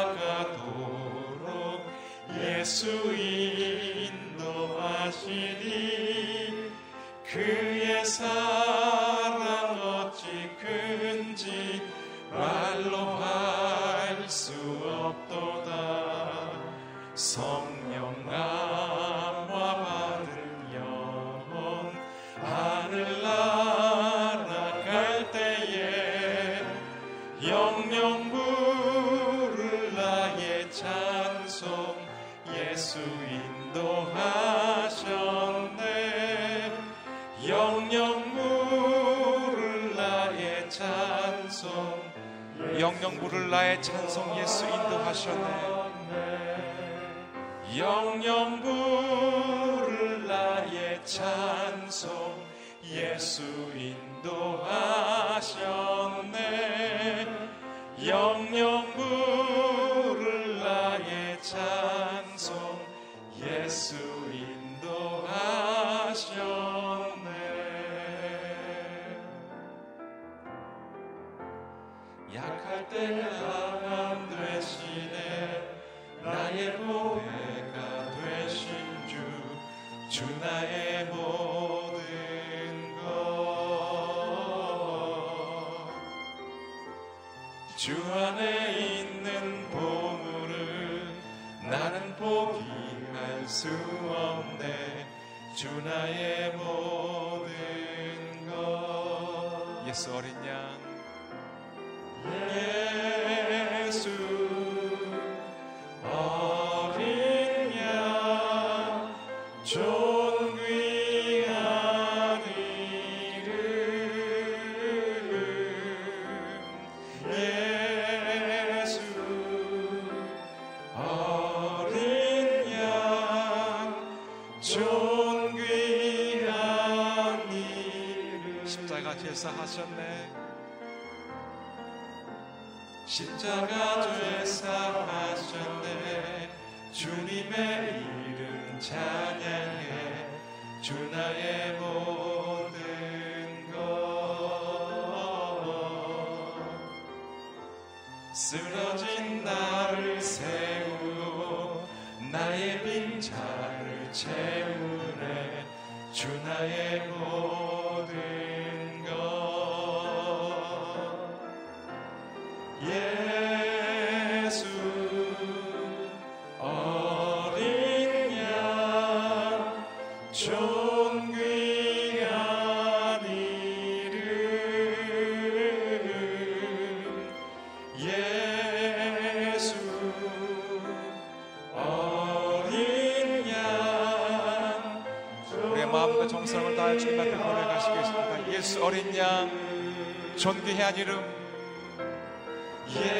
길 다가도록 예수 인도하시니 그의 사랑 어찌 큰지 말로 할 수 없도다. 성 영영 부를 나의 찬송 예수 인도하셨네. 영영 부를 나의 찬송 예수 인도하셨네. 영영 부를 나의 찬송 예수 약 제사 하셨네. 십자가 죄사하셨네. 주님의 이름 찬양해. 주 나의 모든 것. 쓰러진 나를 세우고 나의 빈자를 채우네. 주 나의 모든 마음과 정성을 다해 주님 앞에 고백하시겠습니다. 예수 어린 양 존귀한 이름 예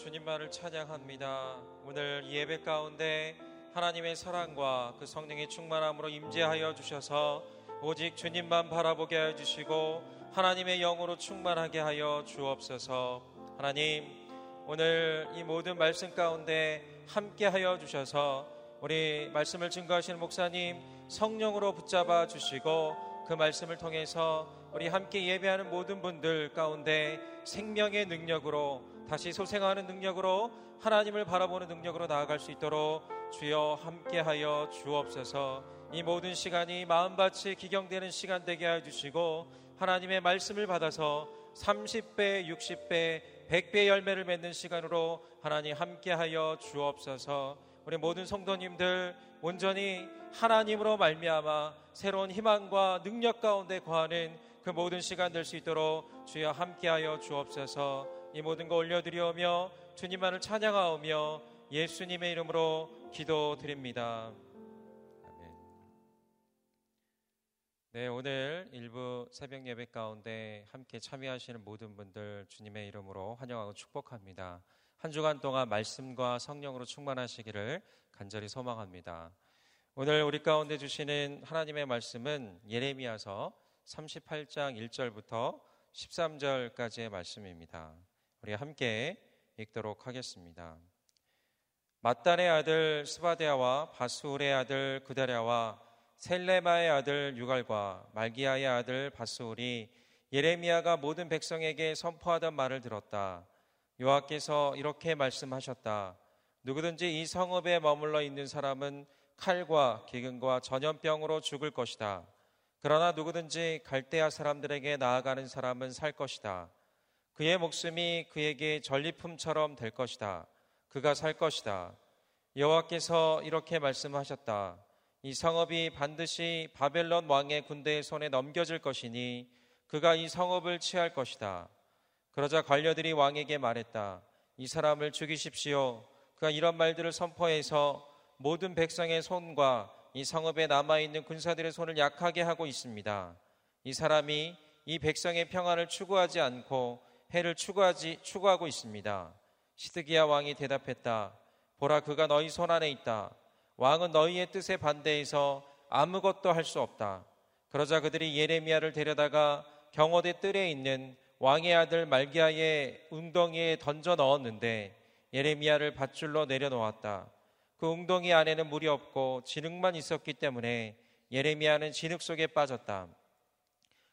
주님만을 찬양합니다. 오늘 이 예배 가운데 하나님의 사랑과 그 성령의 충만함으로 임재하여 주셔서 오직 주님만 바라보게 하여 주시고 하나님의 영으로 충만하게 하여 주옵소서. 하나님 오늘 이 모든 말씀 가운데 함께 하여 주셔서 우리 말씀을 증거하시는 목사님 성령으로 붙잡아 주시고 그 말씀을 통해서 우리 함께 예배하는 모든 분들 가운데 생명의 능력으로 다시 소생하는 능력으로 하나님을 바라보는 능력으로 나아갈 수 있도록 주여 함께하여 주옵소서. 이 모든 시간이 마음밭이 기경되는 시간 되게 하여 주시고 하나님의 말씀을 받아서 30배, 60배, 100배 열매를 맺는 시간으로 하나님 함께하여 주옵소서. 우리 모든 성도님들 온전히 하나님으로 말미암아 새로운 희망과 능력 가운데 거하는 그 모든 시간 될 수 있도록 주여 함께하여 주옵소서. 이 모든 거 올려드리오며 주님만을 찬양하오며 예수님의 이름으로 기도드립니다. 아멘. 네, 오늘 일부 새벽 예배 가운데 함께 참여하시는 모든 분들 주님의 이름으로 환영하고 축복합니다. 한 주간 동안 말씀과 성령으로 충만하시기를 간절히 소망합니다. 오늘 우리 가운데 주시는 하나님의 말씀은 예레미야서 38장 1절부터 13절까지의 말씀입니다. 우리 함께 읽도록 하겠습니다. mat단의 아들 스바데아와 바스울의 아들 그다랴와 셀레마의 아들 유갈과 말기야의 아들 바스울이 예레미야가 모든 백성에게 선포하던 말을 들었다. 여호와께서 이렇게 말씀하셨다. 누구든지 이 성읍에 머물러 있는 사람은 칼과 기근과 전염병으로 죽을 것이다. 그러나 누구든지 갈대아 사람들에게 나아가는 사람은 살 것이다. 그의 목숨이 그에게 전리품처럼 될 것이다. 그가 살 것이다. 여호와께서 이렇게 말씀하셨다. 이 성읍이 반드시 바벨론 왕의 군대의 손에 넘겨질 것이니 그가 이 성읍을 취할 것이다. 그러자 관료들이 왕에게 말했다. 이 사람을 죽이십시오. 그가 이런 말들을 선포해서 모든 백성의 손과 이 성읍에 남아있는 군사들의 손을 약하게 하고 있습니다. 이 사람이 이 백성의 평안을 추구하지 않고 해를 추구하지, 추구하고 있습니다. 시드기야 왕이 대답했다. 보라, 그가 너희 손 안에 있다. 왕은 너희의 뜻에 반대해서 아무것도 할 수 없다. 그러자 그들이 예레미야를 데려다가 경호대 뜰에 있는 왕의 아들 말기야의 웅덩이에 던져 넣었는데 예레미야를 밧줄로 내려놓았다. 그 웅덩이 안에는 물이 없고 진흙만 있었기 때문에 예레미야는 진흙 속에 빠졌다.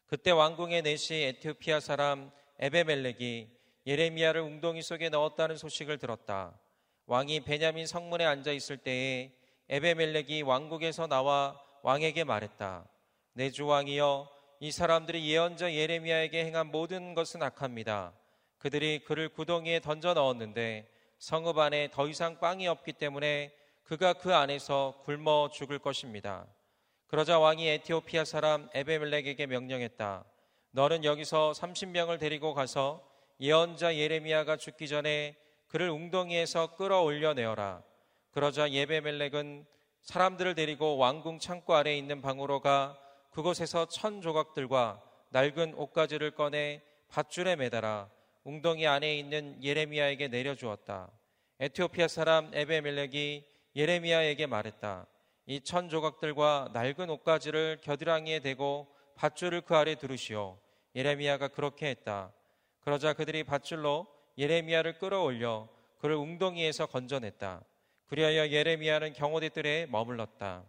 그때 왕궁의 내시 에티오피아 사람 에베멜렉이 예레미야를 웅덩이 속에 넣었다는 소식을 들었다. 왕이 베냐민 성문에 앉아 있을 때에 에베멜렉이 왕국에서 나와 왕에게 말했다. 내 주 왕이여 이 사람들이 예언자 예레미야에게 행한 모든 것은 악합니다. 그들이 그를 구덩이에 던져 넣었는데 성읍 안에 더 이상 빵이 없기 때문에 그가 그 안에서 굶어 죽을 것입니다. 그러자 왕이 에티오피아 사람 에베멜렉에게 명령했다. 너는 여기서 30명을 데리고 가서 예언자 예레미야가 죽기 전에 그를 웅덩이에서 끌어올려 내어라. 그러자 예베멜렉은 사람들을 데리고 왕궁 창고 아래에 있는 방으로 가 그곳에서 천 조각들과 낡은 옷가지를 꺼내 밧줄에 매달아 웅덩이 안에 있는 예레미야에게 내려주었다. 에티오피아 사람 에베멜렉이 예레미야에게 말했다. 이 천 조각들과 낡은 옷가지를 겨드랑이에 대고 밧줄을 그 아래 두르시오. 예레미야가 그렇게 했다. 그러자 그들이 밧줄로 예레미야를 끌어올려 그를 웅덩이에서 건져냈다. 그리하여 예레미야는 경호대 뜰에 머물렀다.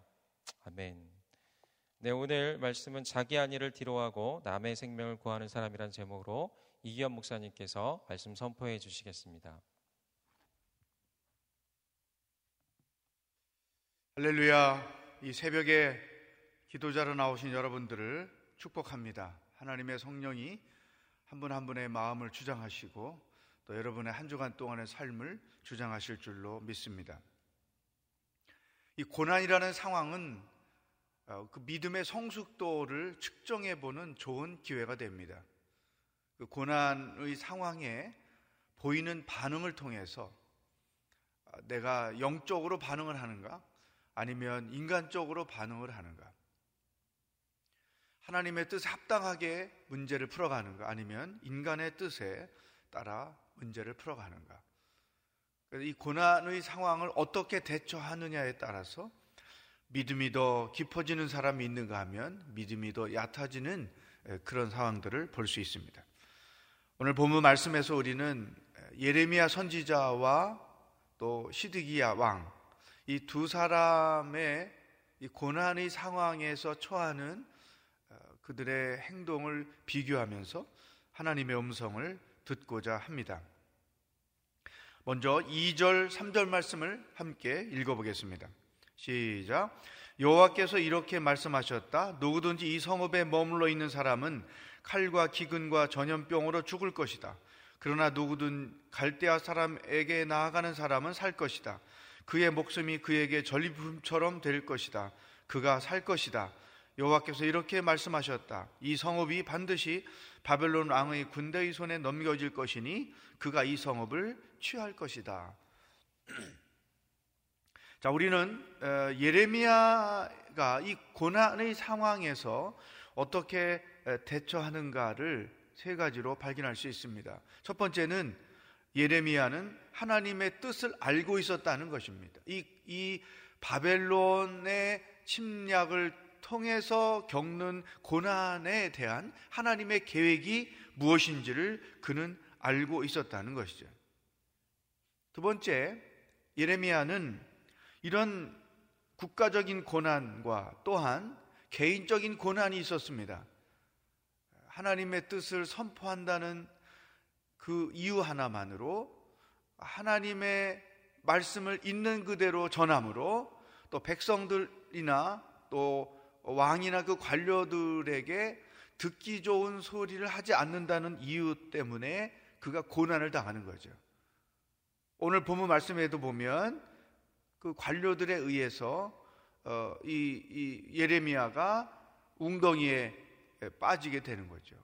아멘. 네, 오늘 말씀은 자기 안위를 뒤로하고 남의 생명을 구하는 사람이란 제목으로 이기현 목사님께서 말씀 선포해 주시겠습니다. 할렐루야. 이 새벽에 기도자로 나오신 여러분들을 축복합니다. 하나님의 성령이 한분한 분의 마음을 주장하시고 또 여러분의 한 주간 동안의 삶을 주장하실 줄로 믿습니다. 이 고난이라는 상황은 어, 그 믿음의 성숙도를 측정해 보는 좋은 기회가 됩니다. 그 고난의 상황에 보이는 반응을 통해서 아, 내가 영적으로 반응을 하는가 아니면 인간적으로 반응을 하는가 하나님의 뜻에 합당하게 문제를 풀어가는가 아니면 인간의 뜻에 따라 문제를 풀어가는가 이 고난의 상황을 어떻게 대처하느냐에 따라서 믿음이 더 깊어지는 사람이 있는가 하면 믿음이 더 얕아지는 그런 상황들을 볼 수 있습니다. 오늘 본문 말씀에서 우리는 예레미야 선지자와 또 시드기야 왕 이 두 사람의 이 고난의 상황에서 처하는 어, 그들의 행동을 비교하면서 하나님의 음성을 듣고자 합니다. 먼저 2절, 3절 말씀을 함께 읽어보겠습니다. 시작. 여호와께서 이렇게 말씀하셨다. 누구든지 이 성읍에 머물러 있는 사람은 칼과 기근과 전염병으로 죽을 것이다. 그러나 누구든 갈대아 사람에게 나아가는 사람은 살 것이다. 그의 목숨이 그에게 전리품처럼 될 것이다. 그가 살 것이다. 여호와께서 이렇게 말씀하셨다. 이 성읍이 반드시 바벨론 왕의 군대의 손에 넘겨질 것이니 그가 이 성읍을 취할 것이다. 자, 우리는 어, 예레미야가 이 고난의 상황에서 어떻게 대처하는가를 세 가지로 발견할 수 있습니다. 첫 번째는 예레미야는 하나님의 뜻을 알고 있었다는 것입니다. 이, 이 바벨론의 침략을 통해서 겪는 고난에 대한 하나님의 계획이 무엇인지를 그는 알고 있었다는 것이죠. 두 번째, 예레미야는 이런 국가적인 고난과 또한 개인적인 고난이 있었습니다. 하나님의 뜻을 선포한다는 그 이유 하나만으로 하나님의 말씀을 있는 그대로 전함으로 또 백성들이나 또 왕이나 그 관료들에게 듣기 좋은 소리를 하지 않는다는 이유 때문에 그가 고난을 당하는 거죠. 오늘 본문 말씀에도 보면 그 관료들에 의해서 어, 이, 이 예레미야가 웅덩이에 빠지게 되는 거죠.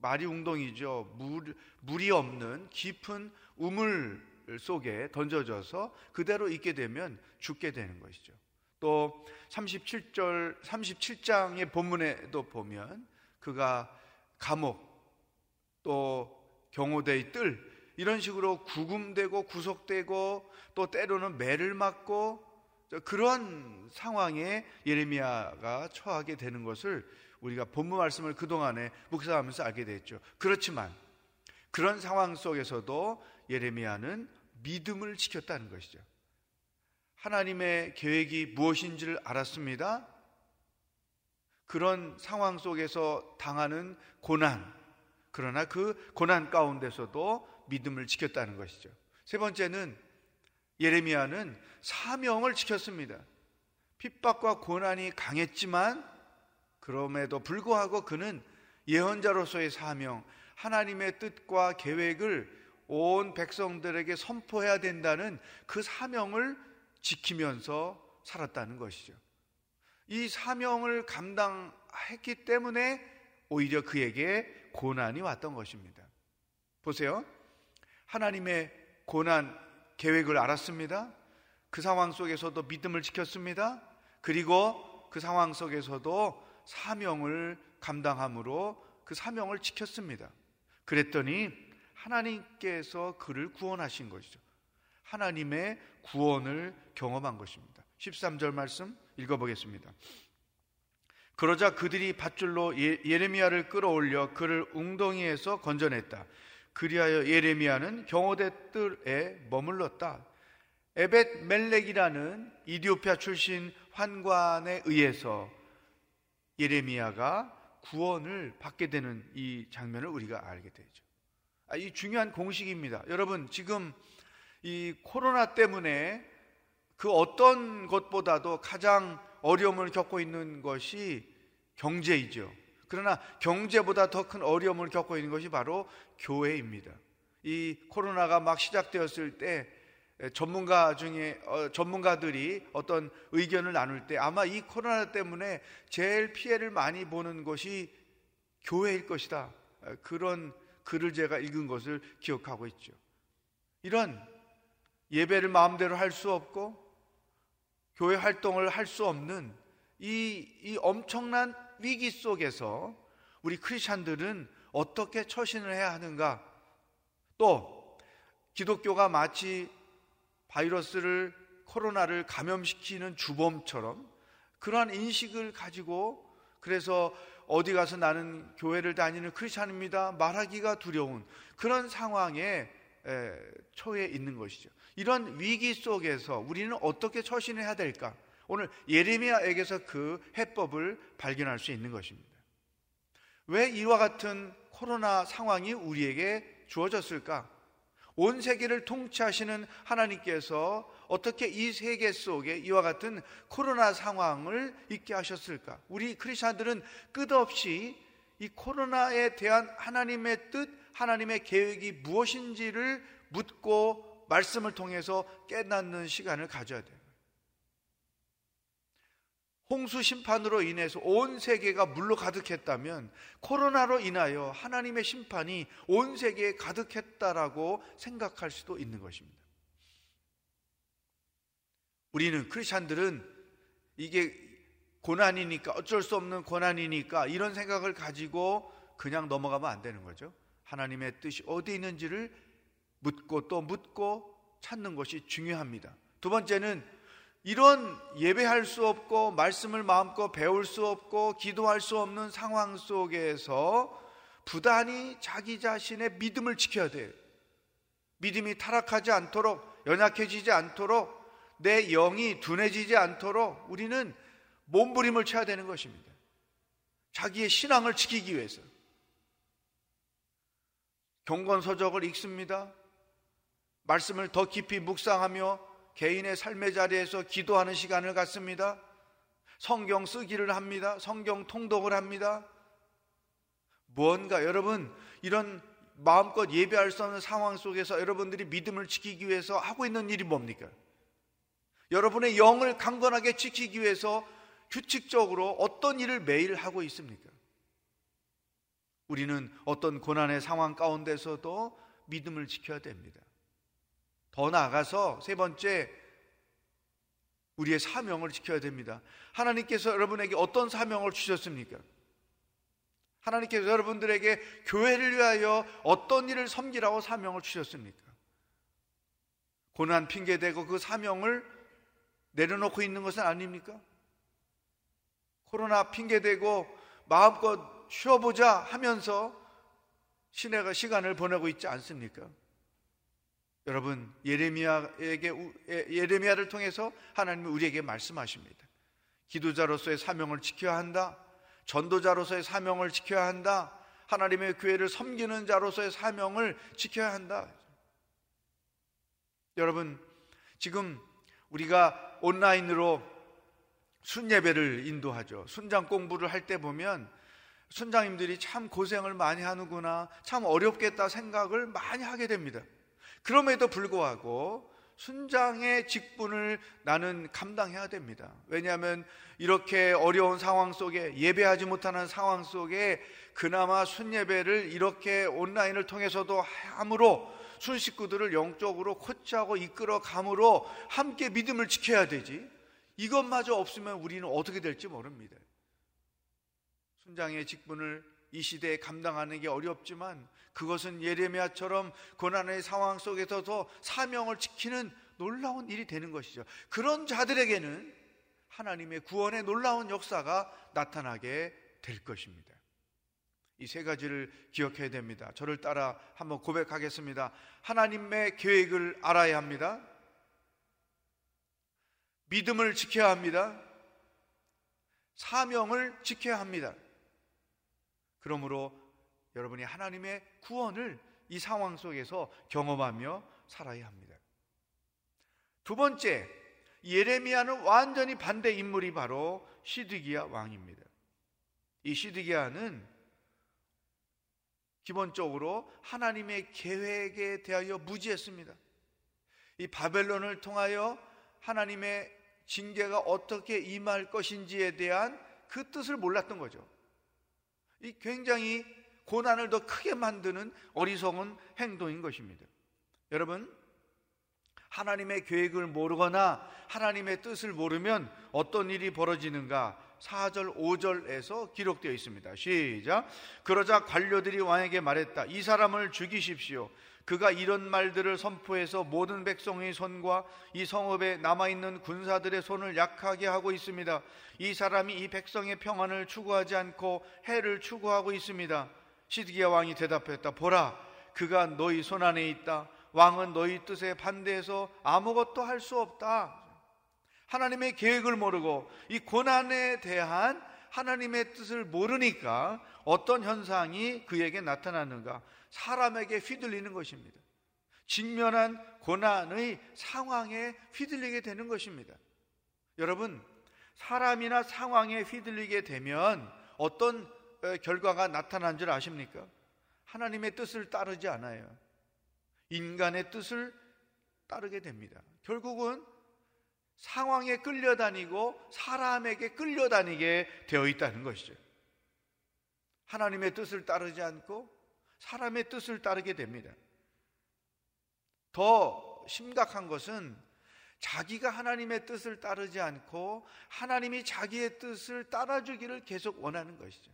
말이 웅덩이죠. 물, 물이 없는 깊은 우물 속에 던져져서 그대로 있게 되면 죽게 되는 것이죠. 또 37절 37장의 본문에도 보면 그가 감옥 또 경호대의 뜰 이런 식으로 구금되고 구속되고 또 때로는 매를 맞고 그런 상황에 예레미야가 처하게 되는 것을 우리가 본문 말씀을 그동안에 묵상하면서 알게 됐죠. 그렇지만 그런 상황 속에서도 예레미야는 믿음을 지켰다는 것이죠. 하나님의 계획이 무엇인지를 알았습니다. 그런 상황 속에서 당하는 고난, 그러나 그 고난 가운데서도 믿음을 지켰다는 것이죠. 세 번째는 예레미야는 사명을 지켰습니다. 핍박과 고난이 강했지만 그럼에도 불구하고 그는 예언자로서의 사명, 하나님의 뜻과 계획을 온 백성들에게 선포해야 된다는 그 사명을 지키면서 살았다는 것이죠. 이 사명을 감당했기 때문에 오히려 그에게 고난이 왔던 것입니다. 보세요. 하나님의 고난 계획을 알았습니다. 그 상황 속에서도 믿음을 지켰습니다. 그리고 그 상황 속에서도 사명을 감당함으로 그 사명을 지켰습니다. 그랬더니 하나님께서 그를 구원하신 것이죠. 하나님의 구원을 경험한 것입니다. 13절 말씀 읽어보겠습니다. 그러자 그들이 밧줄로 예, 예레미야를 끌어올려 그를 웅덩이에서 건져냈다. 그리하여 예레미야는 경호대 뜰에 머물렀다. 에벳 멜렉이라는 이디오피아 출신 환관에 의해서 예레미야가 구원을 받게 되는 이 장면을 우리가 알게 되죠. 아, 이 중요한 공식입니다. 여러분, 지금 이 코로나 때문에 그 어떤 것보다도 가장 어려움을 겪고 있는 것이 경제이죠. 그러나 경제보다 더 큰 어려움을 겪고 있는 것이 바로 교회입니다. 이 코로나가 막 시작되었을 때 전문가 중에 어, 전문가들이 어떤 의견을 나눌 때 아마 이 코로나 때문에 제일 피해를 많이 보는 것이 교회일 것이다. 어, 그런 글을 제가 읽은 것을 기억하고 있죠. 이런 예배를 마음대로 할 수 없고 교회 활동을 할 수 없는 이, 이 엄청난 위기 속에서 우리 크리스찬들은 어떻게 처신을 해야 하는가? 또 기독교가 마치 바이러스를 코로나를 감염시키는 주범처럼 그러한 인식을 가지고 그래서 어디 가서 나는 교회를 다니는 크리스찬입니다 말하기가 두려운 그런 상황에 처해 있는 것이죠. 이런 위기 속에서 우리는 어떻게 처신해야 될까? 오늘 예레미야에게서 그 해법을 발견할 수 있는 것입니다. 왜 이와 같은 코로나 상황이 우리에게 주어졌을까? 온 세계를 통치하시는 하나님께서 어떻게 이 세계 속에 이와 같은 코로나 상황을 있게 하셨을까? 우리 크리스천들은 끝없이 이 코로나에 대한 하나님의 뜻, 하나님의 계획이 무엇인지를 묻고 말씀을 통해서 깨닫는 시간을 가져야 돼요. 홍수 심판으로 인해서 온 세계가 물로 가득했다면 코로나로 인하여 하나님의 심판이 온 세계에 가득했다라고 생각할 수도 있는 것입니다. 우리는 크리스찬들은 이게 고난이니까 어쩔 수 없는 고난이니까 이런 생각을 가지고 그냥 넘어가면 안 되는 거죠. 하나님의 뜻이 어디 있는지를 묻고 또 묻고 찾는 것이 중요합니다. 두 번째는 이런 예배할 수 없고 말씀을 마음껏 배울 수 없고 기도할 수 없는 상황 속에서 부단히 자기 자신의 믿음을 지켜야 돼요. 믿음이 타락하지 않도록 연약해지지 않도록 내 영이 둔해지지 않도록 우리는 몸부림을 쳐야 되는 것입니다. 자기의 신앙을 지키기 위해서. 경건서적을 읽습니다. 말씀을 더 깊이 묵상하며 개인의 삶의 자리에서 기도하는 시간을 갖습니다. 성경 쓰기를 합니다. 성경 통독을 합니다. 무언가 여러분 이런 마음껏 예배할 수 없는 상황 속에서 여러분들이 믿음을 지키기 위해서 하고 있는 일이 뭡니까? 여러분의 영을 강건하게 지키기 위해서 규칙적으로 어떤 일을 매일 하고 있습니까? 우리는 어떤 고난의 상황 가운데서도 믿음을 지켜야 됩니다. 더 나아가서 세 번째 우리의 사명을 지켜야 됩니다. 하나님께서 여러분에게 어떤 사명을 주셨습니까? 하나님께서 여러분들에게 교회를 위하여 어떤 일을 섬기라고 사명을 주셨습니까? 고난 핑계대고 그 사명을 내려놓고 있는 것은 아닙니까? 코로나 핑계대고 마음껏 쉬어보자 하면서 시내가 시간을 보내고 있지 않습니까? 여러분 예레미야에게 예레미야를 통해서 하나님이 우리에게 말씀하십니다. 기도자로서의 사명을 지켜야 한다. 전도자로서의 사명을 지켜야 한다. 하나님의 교회를 섬기는 자로서의 사명을 지켜야 한다. 여러분 지금 우리가 온라인으로 순예배를 인도하죠. 순장 공부를 할 때 보면 순장님들이 참 고생을 많이 하는구나, 참 어렵겠다 생각을 많이 하게 됩니다. 그럼에도 불구하고 순장의 직분을 나는 감당해야 됩니다. 왜냐하면 이렇게 어려운 상황 속에 예배하지 못하는 상황 속에 그나마 순예배를 이렇게 온라인을 통해서도 함으로 순 식구들을 영적으로 코치하고 이끌어 감으로 함께 믿음을 지켜야 되지. 이것마저 없으면 우리는 어떻게 될지 모릅니다. 순장의 직분을 이 시대에 감당하는 게 어렵지만 그것은 예레미야처럼 고난의 상황 속에서도 사명을 지키는 놀라운 일이 되는 것이죠. 그런 자들에게는 하나님의 구원의 놀라운 역사가 나타나게 될 것입니다. 이 세 가지를 기억해야 됩니다. 저를 따라 한번 고백하겠습니다. 하나님의 계획을 알아야 합니다. 믿음을 지켜야 합니다. 사명을 지켜야 합니다. 그러므로 여러분이 하나님의 구원을 이 상황 속에서 경험하며 살아야 합니다. 두 번째, 예레미야는 완전히 반대 인물이 바로 시드기야 왕입니다. 이 시드기야는 기본적으로 하나님의 계획에 대하여 무지했습니다. 이 바벨론을 통하여 하나님의 징계가 어떻게 임할 것인지에 대한 그 뜻을 몰랐던 거죠. 이 굉장히 고난을 더 크게 만드는 어리석은 행동인 것입니다. 여러분, 하나님의 계획을 모르거나 하나님의 뜻을 모르면 어떤 일이 벌어지는가 4절, 5절에서 기록되어 있습니다. 시작. 그러자 관료들이 왕에게 말했다. 이 사람을 죽이십시오. 그가 이런 말들을 선포해서 모든 백성의 손과 이 성읍에 남아있는 군사들의 손을 약하게 하고 있습니다. 이 사람이 이 백성의 평안을 추구하지 않고 해를 추구하고 있습니다. 시드기야 왕이 대답했다. 보라, 그가 너희 손 안에 있다. 왕은 너희 뜻에 반대해서 아무것도 할 수 없다. 하나님의 계획을 모르고 이 고난에 대한 하나님의 뜻을 모르니까 어떤 현상이 그에게 나타나는가? 사람에게 휘둘리는 것입니다. 직면한 고난의 상황에 휘둘리게 되는 것입니다. 여러분, 사람이나 상황에 휘둘리게 되면 어떤 결과가 나타난 줄 아십니까? 하나님의 뜻을 따르지 않아요. 인간의 뜻을 따르게 됩니다. 결국은 상황에 끌려다니고 사람에게 끌려다니게 되어 있다는 것이죠. 하나님의 뜻을 따르지 않고 사람의 뜻을 따르게 됩니다. 더 심각한 것은 자기가 하나님의 뜻을 따르지 않고 하나님이 자기의 뜻을 따라주기를 계속 원하는 것이죠.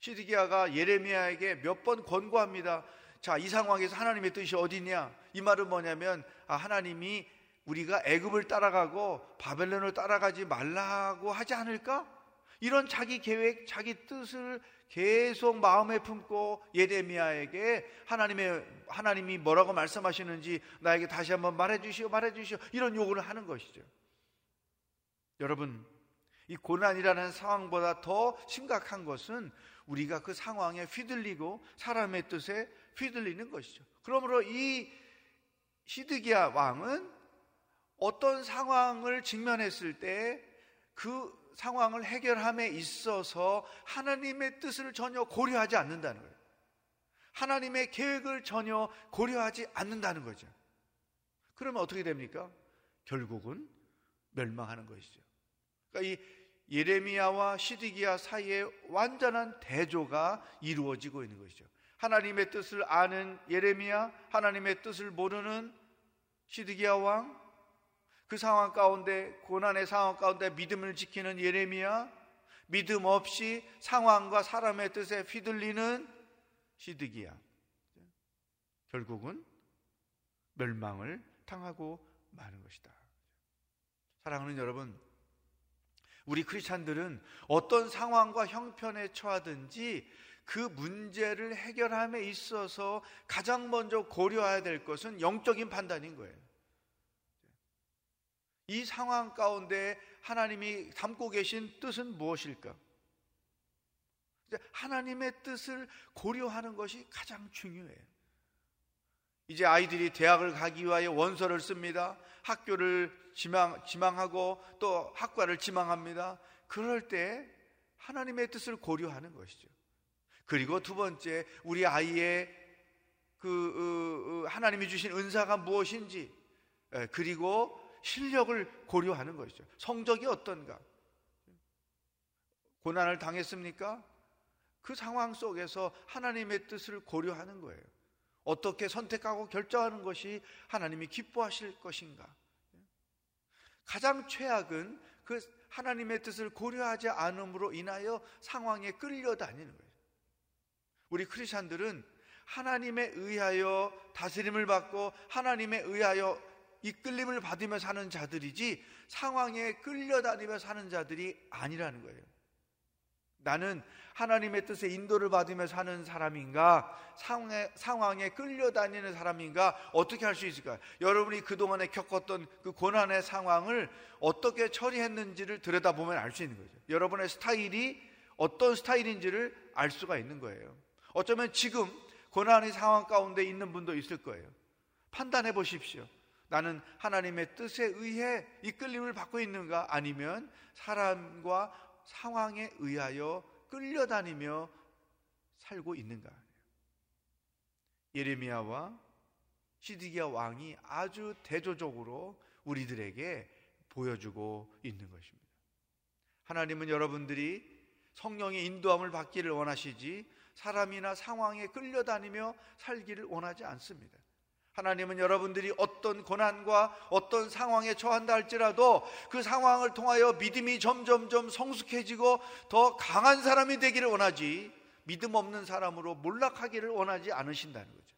시드기야가 예레미야에게 몇 번 권고합니다. 자, 이 상황에서 하나님의 뜻이 어디냐? 이 말은 뭐냐면 아, 하나님이 우리가 애굽을 따라가고 바벨론을 따라가지 말라고 하지 않을까? 이런 자기 계획, 자기 뜻을 계속 마음에 품고 예레미야에게 하나님의 하나님이 뭐라고 말씀하시는지 나에게 다시 한번 말해 주시오, 말해 주시오. 이런 요구를 하는 것이죠. 여러분, 이 고난이라는 상황보다 더 심각한 것은 우리가 그 상황에 휘둘리고 사람의 뜻에 휘둘리는 것이죠. 그러므로 이 시드기야 왕은 어떤 상황을 직면했을 때 그 상황을 해결함에 있어서 하나님의 뜻을 전혀 고려하지 않는다는 거예요. 하나님의 계획을 전혀 고려하지 않는다는 거죠. 그러면 어떻게 됩니까? 결국은 멸망하는 것이죠. 그러니까 이 예레미야와 시드기야 사이에 완전한 대조가 이루어지고 있는 것이죠. 하나님의 뜻을 아는 예레미야, 하나님의 뜻을 모르는 시드기야 왕, 그 상황 가운데 고난의 상황 가운데 믿음을 지키는 예레미야 믿음 없이 상황과 사람의 뜻에 휘둘리는 시드기야 결국은 멸망을 당하고 마는 것이다. 사랑하는 여러분, 우리 크리스찬들은 어떤 상황과 형편에 처하든지 그 문제를 해결함에 있어서 가장 먼저 고려해야 될 것은 영적인 판단인 거예요. 이 상황 가운데 하나님이 담고 계신 뜻은 무엇일까? 하나님의 뜻을 고려하는 것이 가장 중요해요. 이제 아이들이 대학을 가기 위하여 원서를 씁니다. 학교를 지망, 지망하고 또 학과를 지망합니다. 그럴 때 하나님의 뜻을 고려하는 것이죠. 그리고 두 번째, 우리 아이의 그, 어, 어, 하나님이 주신 은사가 무엇인지, 그리고 실력을 고려하는 것이죠. 성적이 어떤가? 고난을 당했습니까? 그 상황 속에서 하나님의 뜻을 고려하는 거예요. 어떻게 선택하고 결정하는 것이 하나님이 기뻐하실 것인가? 가장 최악은 그 하나님의 뜻을 고려하지 않음으로 인하여 상황에 끌려다니는 거예요. 우리 크리스천들은 하나님에 의하여 다스림을 받고 하나님에 의하여 이끌림을 받으며 사는 자들이지 상황에 끌려다니며 사는 자들이 아니라는 거예요. 나는 하나님의 뜻에 인도를 받으며 사는 사람인가? 상황에, 상황에 끌려다니는 사람인가? 어떻게 할 수 있을까? 여러분이 그동안에 겪었던 그 고난의 상황을 어떻게 처리했는지를 들여다보면 알 수 있는 거죠. 여러분의 스타일이 어떤 스타일인지를 알 수가 있는 거예요. 어쩌면 지금 고난의 상황 가운데 있는 분도 있을 거예요. 판단해 보십시오. 나는 하나님의 뜻에 의해 이끌림을 받고 있는가? 아니면 사람과 상황에 의하여 끌려다니며 살고 있는가? 예레미야와 시디기야 왕이 아주 대조적으로 우리들에게 보여주고 있는 것입니다. 하나님은 여러분들이 성령의 인도함을 받기를 원하시지 사람이나 상황에 끌려다니며 살기를 원하지 않습니다. 하나님은 여러분들이 어떤 고난과 어떤 상황에 처한다 할지라도 그 상황을 통하여 믿음이 점점점 성숙해지고 더 강한 사람이 되기를 원하지 믿음 없는 사람으로 몰락하기를 원하지 않으신다는 거죠.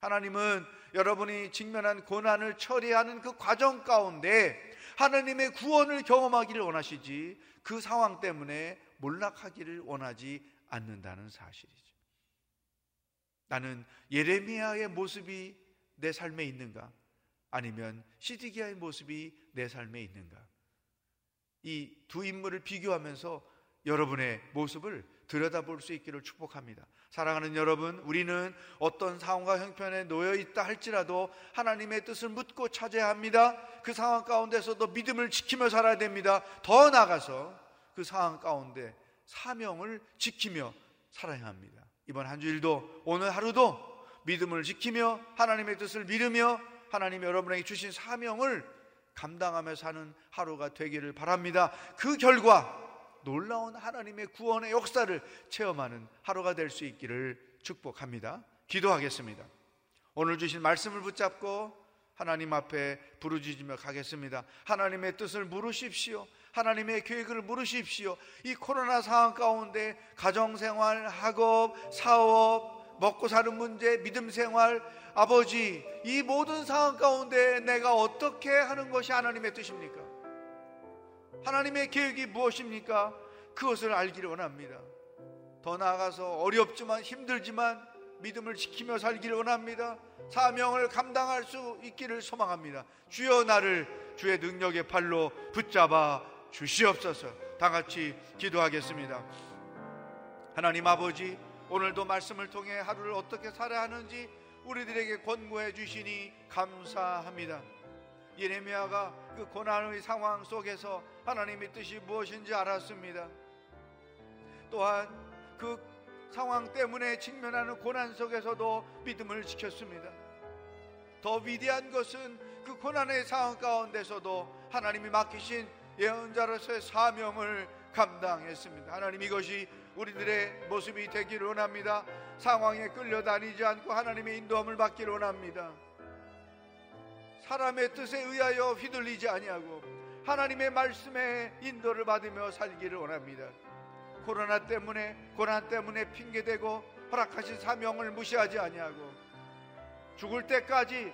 하나님은 여러분이 직면한 고난을 처리하는 그 과정 가운데 하나님의 구원을 경험하기를 원하시지 그 상황 때문에 몰락하기를 원하지 않는다는 사실이죠. 나는 예레미야의 모습이 내 삶에 있는가? 아니면 시디기야의 모습이 내 삶에 있는가? 이 두 인물을 비교하면서 여러분의 모습을 들여다볼 수 있기를 축복합니다. 사랑하는 여러분, 우리는 어떤 상황과 형편에 놓여 있다 할지라도 하나님의 뜻을 묻고 찾아야 합니다. 그 상황 가운데서도 믿음을 지키며 살아야 됩니다. 더 나아가서 그 상황 가운데 사명을 지키며 살아야 합니다. 이번 한 주일도 오늘 하루도 믿음을 지키며 하나님의 뜻을 믿으며 하나님 여러분에게 주신 사명을 감당하며 사는 하루가 되기를 바랍니다. 그 결과 놀라운 하나님의 구원의 역사를 체험하는 하루가 될 수 있기를 축복합니다. 기도하겠습니다. 오늘 주신 말씀을 붙잡고 하나님 앞에 부르짖으며 가겠습니다. 하나님의 뜻을 물으십시오. 하나님의 계획을 물으십시오. 이 코로나 상황 가운데 가정생활, 학업, 사업, 먹고 사는 문제, 믿음 생활, 아버지, 이 모든 상황 가운데 내가 어떻게 하는 것이 하나님의 뜻입니까? 하나님의 계획이 무엇입니까? 그것을 알기를 원합니다. 더 나아가서 어렵지만 힘들지만 믿음을 지키며 살기를 원합니다. 사명을 감당할 수 있기를 소망합니다. 주여 나를 주의 능력의 팔로 붙잡아 주시옵소서. 다 같이 기도하겠습니다. 하나님 아버지, 오늘도 말씀을 통해 하루를 어떻게 살아야 하는지 우리들에게 권고해 주시니 감사합니다. 예레미야가 그 고난의 상황 속에서 하나님의 뜻이 무엇인지 알았습니다. 또한 그 상황 때문에 직면하는 고난 속에서도 믿음을 지켰습니다. 더 위대한 것은 그 고난의 상황 가운데서도 하나님이 맡기신 예언자로서의 사명을 감당했습니다. 하나님 이것이 우리들의 모습이 되기를 원합니다. 상황에 끌려다니지 않고 하나님의 인도함을 받기를 원합니다. 사람의 뜻에 의하여 휘둘리지 아니하고 하나님의 말씀에 인도를 받으며 살기를 원합니다. 코로나 때문에 고난 때문에 핑계대고 허락하신 사명을 무시하지 아니하고 죽을 때까지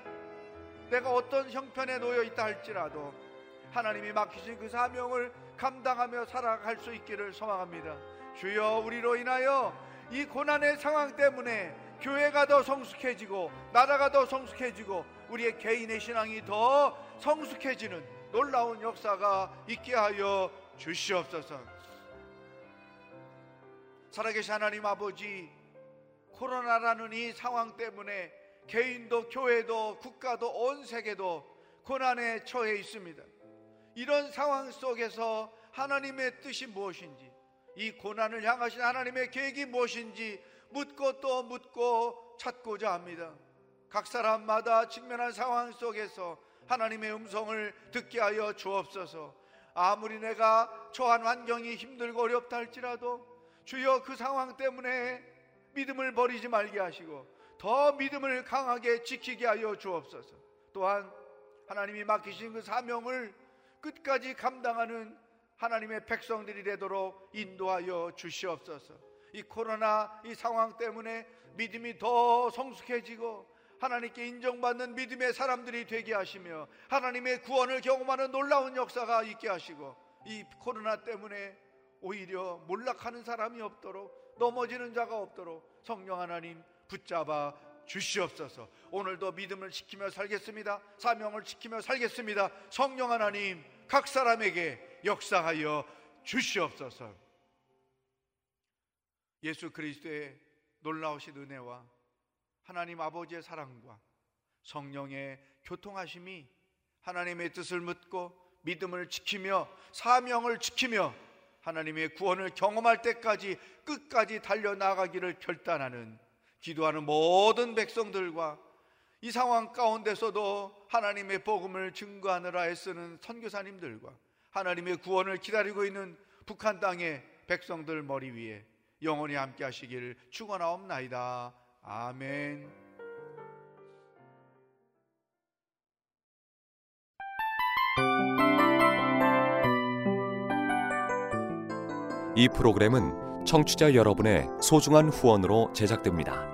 내가 어떤 형편에 놓여 있다 할지라도 하나님이 맡기신 그 사명을 감당하며 살아갈 수 있기를 소망합니다. 주여 우리로 인하여 이 고난의 상황 때문에 교회가 더 성숙해지고 나라가 더 성숙해지고 우리의 개인의 신앙이 더 성숙해지는 놀라운 역사가 있게 하여 주시옵소서. 살아계신 하나님 아버지 코로나라는 이 상황 때문에 개인도 교회도 국가도 온 세계도 고난에 처해 있습니다. 이런 상황 속에서 하나님의 뜻이 무엇인지 이 고난을 향하신 하나님의 계획이 무엇인지 묻고 또 묻고 찾고자 합니다. 각 사람마다 직면한 상황 속에서 하나님의 음성을 듣게 하여 주옵소서. 아무리 내가 처한 환경이 힘들고 어렵다 할지라도 주여 그 상황 때문에 믿음을 버리지 말게 하시고 더 믿음을 강하게 지키게 하여 주옵소서. 또한 하나님이 맡기신 그 사명을 끝까지 감당하는 하나님의 백성들이 되도록 인도하여 주시옵소서. 이 코로나 이 상황 때문에 믿음이 더 성숙해지고 하나님께 인정받는 믿음의 사람들이 되게 하시며 하나님의 구원을 경험하는 놀라운 역사가 있게 하시고 이 코로나 때문에 오히려 몰락하는 사람이 없도록 넘어지는 자가 없도록 성령 하나님 붙잡아 주시옵소서. 오늘도 믿음을 지키며 살겠습니다. 사명을 지키며 살겠습니다. 성령 하나님 각 사람에게 역사하여 주시옵소서. 예수 그리스도의 놀라우신 은혜와 하나님 아버지의 사랑과 성령의 교통하심이 하나님의 뜻을 묻고 믿음을 지키며 사명을 지키며 하나님의 구원을 경험할 때까지 끝까지 달려나가기를 결단하는 기도하는 모든 백성들과 이 상황 가운데서도 하나님의 복음을 증거하느라 애쓰는 선교사님들과 하나님의 구원을 기다리고 있는 북한 땅의 백성들 머리 위에 영원히 함께 하시기를 축원하옵나이다. 아멘. 이 프로그램은 청취자 여러분의 소중한 후원으로 제작됩니다.